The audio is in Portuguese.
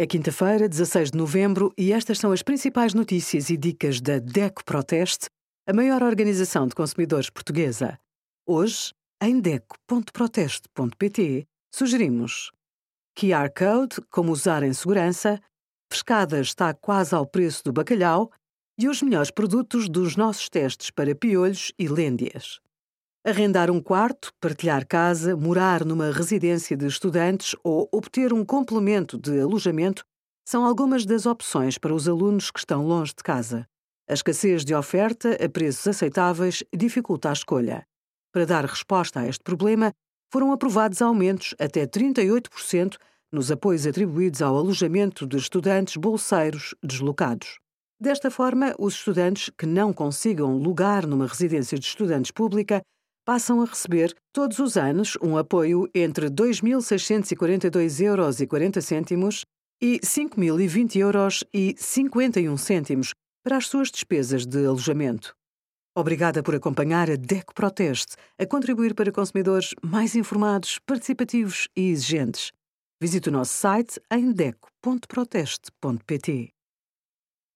É quinta-feira, 16 de novembro, e estas são as principais notícias e dicas da DECO Proteste, a maior organização de consumidores portuguesa. Hoje, em DECO.proteste.pt, sugerimos QR Code, como usar em segurança, pescada está quase ao preço do bacalhau e os melhores produtos dos nossos testes para piolhos e lêndias. Arrendar um quarto, partilhar casa, morar numa residência de estudantes ou obter um complemento de alojamento são algumas das opções para os alunos que estão longe de casa. A escassez de oferta a preços aceitáveis dificulta a escolha. Para dar resposta a este problema, foram aprovados aumentos até 38% nos apoios atribuídos ao alojamento de estudantes bolseiros deslocados. Desta forma, os estudantes que não consigam lugar numa residência de estudantes pública passam a receber todos os anos um apoio entre 2.642 euros e 40 cêntimos e 5.020 euros e 51 cêntimos para as suas despesas de alojamento. Obrigada por acompanhar a DECO Proteste a contribuir para consumidores mais informados, participativos e exigentes. Visite o nosso site em deco.proteste.pt.